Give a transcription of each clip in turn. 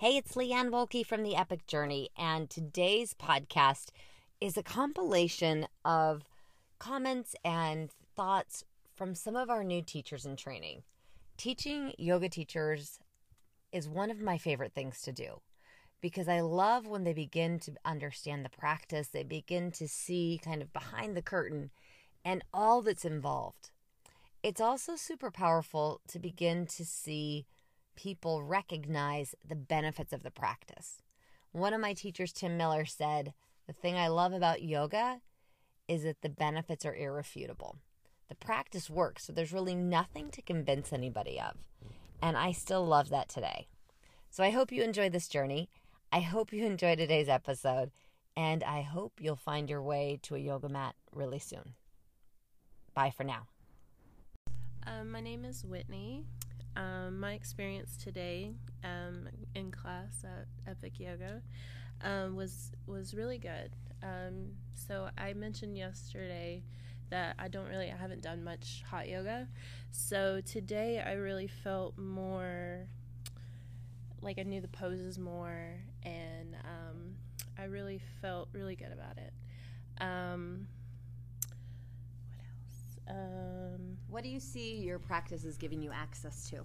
Hey, it's Leanne Wolke from The Epic Journey, and today's podcast is a compilation of comments and thoughts from some of our new teachers in training. Teaching yoga teachers is one of my favorite things to do because I love when they begin to understand the practice, they begin to see kind of behind the curtain and all that's involved. It's also super powerful to begin to see people recognize the benefits of the practice. One of my teachers, Tim Miller, said, The thing I love about yoga is that the benefits are irrefutable. The practice works, so there's really nothing to convince anybody of. And I still love that today. So I hope you enjoy this journey. I hope you enjoy today's episode. And I hope you'll find your way to a yoga mat really soon. Bye for now. Um, my name is Whitney. Um, my experience today um, in class at Epic Yoga um, was was really good. Um, so I mentioned yesterday that I don't really I haven't done much hot yoga. So today I really felt more like I knew the poses more, and um, I really felt really good about it. what else? Um, What do you see your practice is giving you access to?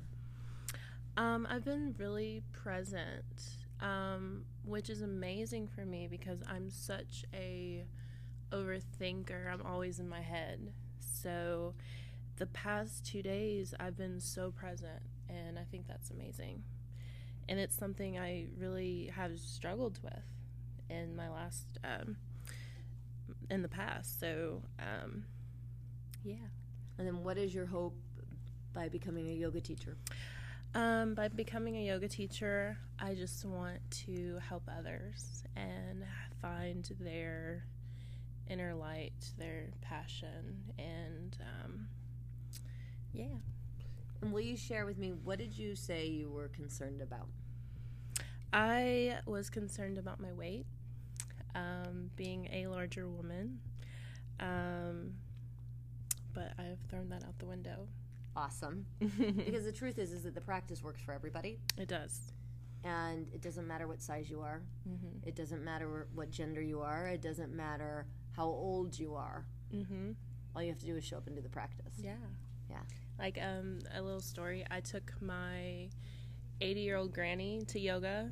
Um, I've been really present, um, which is amazing for me because I'm such a overthinker. I'm always in my head. So the past two days, I've been so present, and I think that's amazing. And it's something I really have struggled with in my last, um, in the past. So, um, yeah. And then what is your hope by becoming a yoga teacher? Um, by becoming a yoga teacher, I just want to help others and find their inner light, their passion, and um, yeah. And will you share with me what did you say you were concerned about? I was concerned about my weight, um, being a larger woman, um, but I've thrown that out the window. Awesome. because the truth is is that the practice works for everybody It does. and it doesn't matter what size you are. Mm-hmm. It doesn't matter what gender you are. It doesn't matter how old you are. Mm-hmm. All you have to do is show up and do the practice. Yeah. Yeah. Like um, a little story. I took my 80 year old granny to yoga,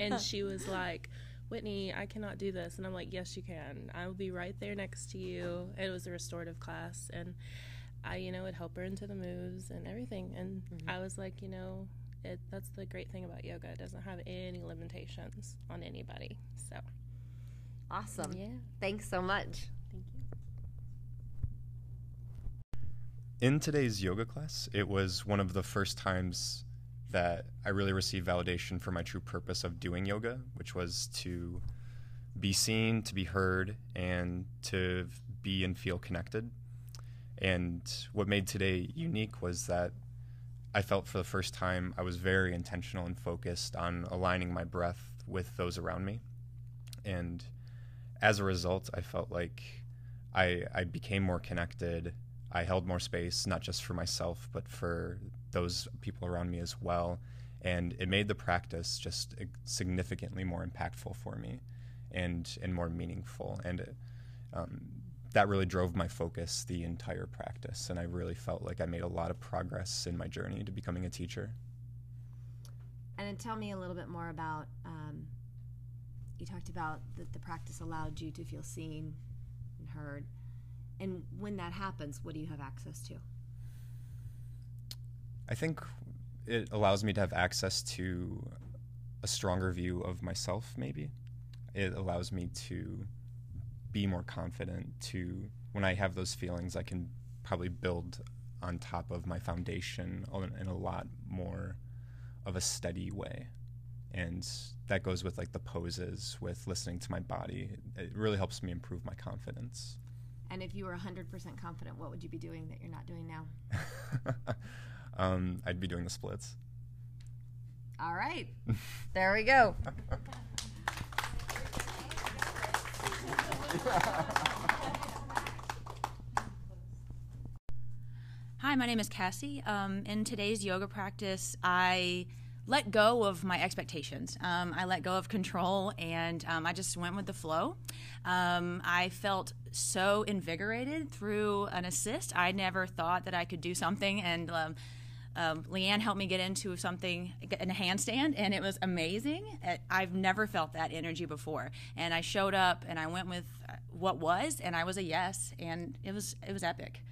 and she was like, Whitney, I cannot do this. And I'm like, Yes, you can. I will be right there next to you. It was a restorative class, and I, you know, would help her into the moves and everything. And mm-hmm. I was like, you know, it, that's the great thing about yoga. It doesn't have any limitations on anybody. So, Awesome. yeah. Thanks so much. Thank you. In today's yoga class, it was one of the first times that I really received validation for my true purpose of doing yoga, which was to be seen, to be heard, and to be and feel connected. And what made today unique was that I felt for the first time I was very intentional and focused on aligning my breath with those around me. And as a result, I felt like I, I became more connected. I held more space, not just for myself, but for those people around me as well. And it made the practice just significantly more impactful for me and, and more meaningful. And it, um, that really drove my focus the entire practice. And I really felt like I made a lot of progress in my journey to becoming a teacher. And then tell me a little bit more about. Um, you talked about that the practice allowed you to feel seen and heard. And when that happens, what do you have access to? I think it allows me to have access to a stronger view of myself, maybe. It allows me to be more confident to when I have those feelings, I can probably build on top of my foundation in a lot more of a steady way. And that goes with like the poses, with listening to my body. It really helps me improve my confidence. And if you were 100% confident, what would you be doing that you're not doing now? um, I'd be doing the splits. All right. there we go. Hi, my name is Cassie. Um, in today's yoga practice, I let go of my expectations. Um, I let go of control and um, I just went with the flow. Um, I felt so invigorated through an assist. I never thought that I could do something, and um, Leanne helped me get into something in a handstand, and it was amazing. Uh, I've never felt that energy before, and I showed up and I went with uh, what was, and I was a yes, and it was it was epic.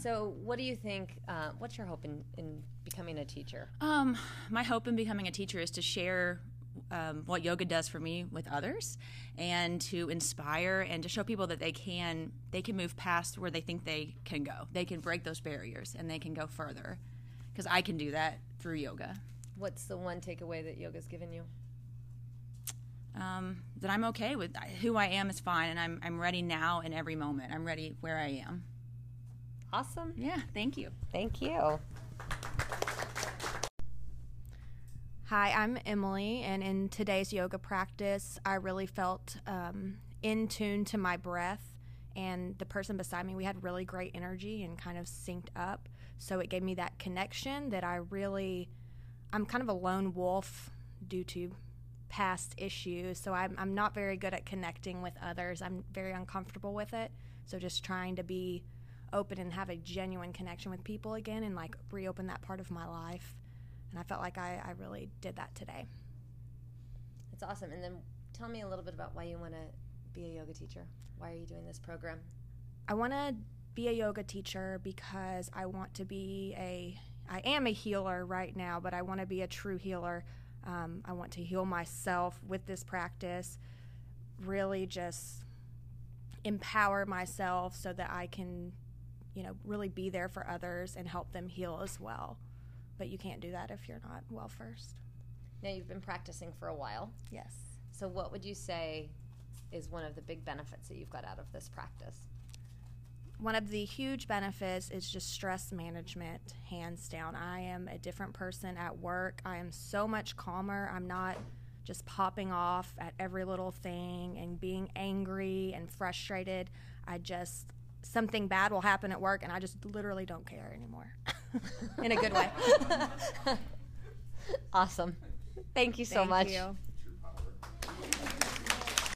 So, what do you think? Uh, what's your hope in, in becoming a teacher? Um, my hope in becoming a teacher is to share um, what yoga does for me with others, and to inspire and to show people that they can they can move past where they think they can go. They can break those barriers and they can go further. Because I can do that through yoga. What's the one takeaway that yoga's given you? Um, that I'm okay with who I am is fine, and I'm I'm ready now in every moment. I'm ready where I am. Awesome. Yeah, thank you. Thank you. Hi, I'm Emily, and in today's yoga practice, I really felt um, in tune to my breath. And the person beside me, we had really great energy and kind of synced up. So it gave me that connection that I really, I'm kind of a lone wolf due to past issues. So I'm, I'm not very good at connecting with others. I'm very uncomfortable with it. So just trying to be open and have a genuine connection with people again and like reopen that part of my life. And I felt like I, I really did that today. That's awesome. And then tell me a little bit about why you want to be a yoga teacher. Why are you doing this program? I want to be a yoga teacher because I want to be a I am a healer right now, but I want to be a true healer. Um, I want to heal myself with this practice, really just empower myself so that I can you know, really be there for others and help them heal as well. But you can't do that if you're not well first. Now, you've been practicing for a while. Yes. So, what would you say is one of the big benefits that you've got out of this practice? One of the huge benefits is just stress management, hands down. I am a different person at work. I am so much calmer. I'm not just popping off at every little thing and being angry and frustrated. I just something bad will happen at work and I just literally don't care anymore. In a good way. awesome. Thank you so Thank much. You.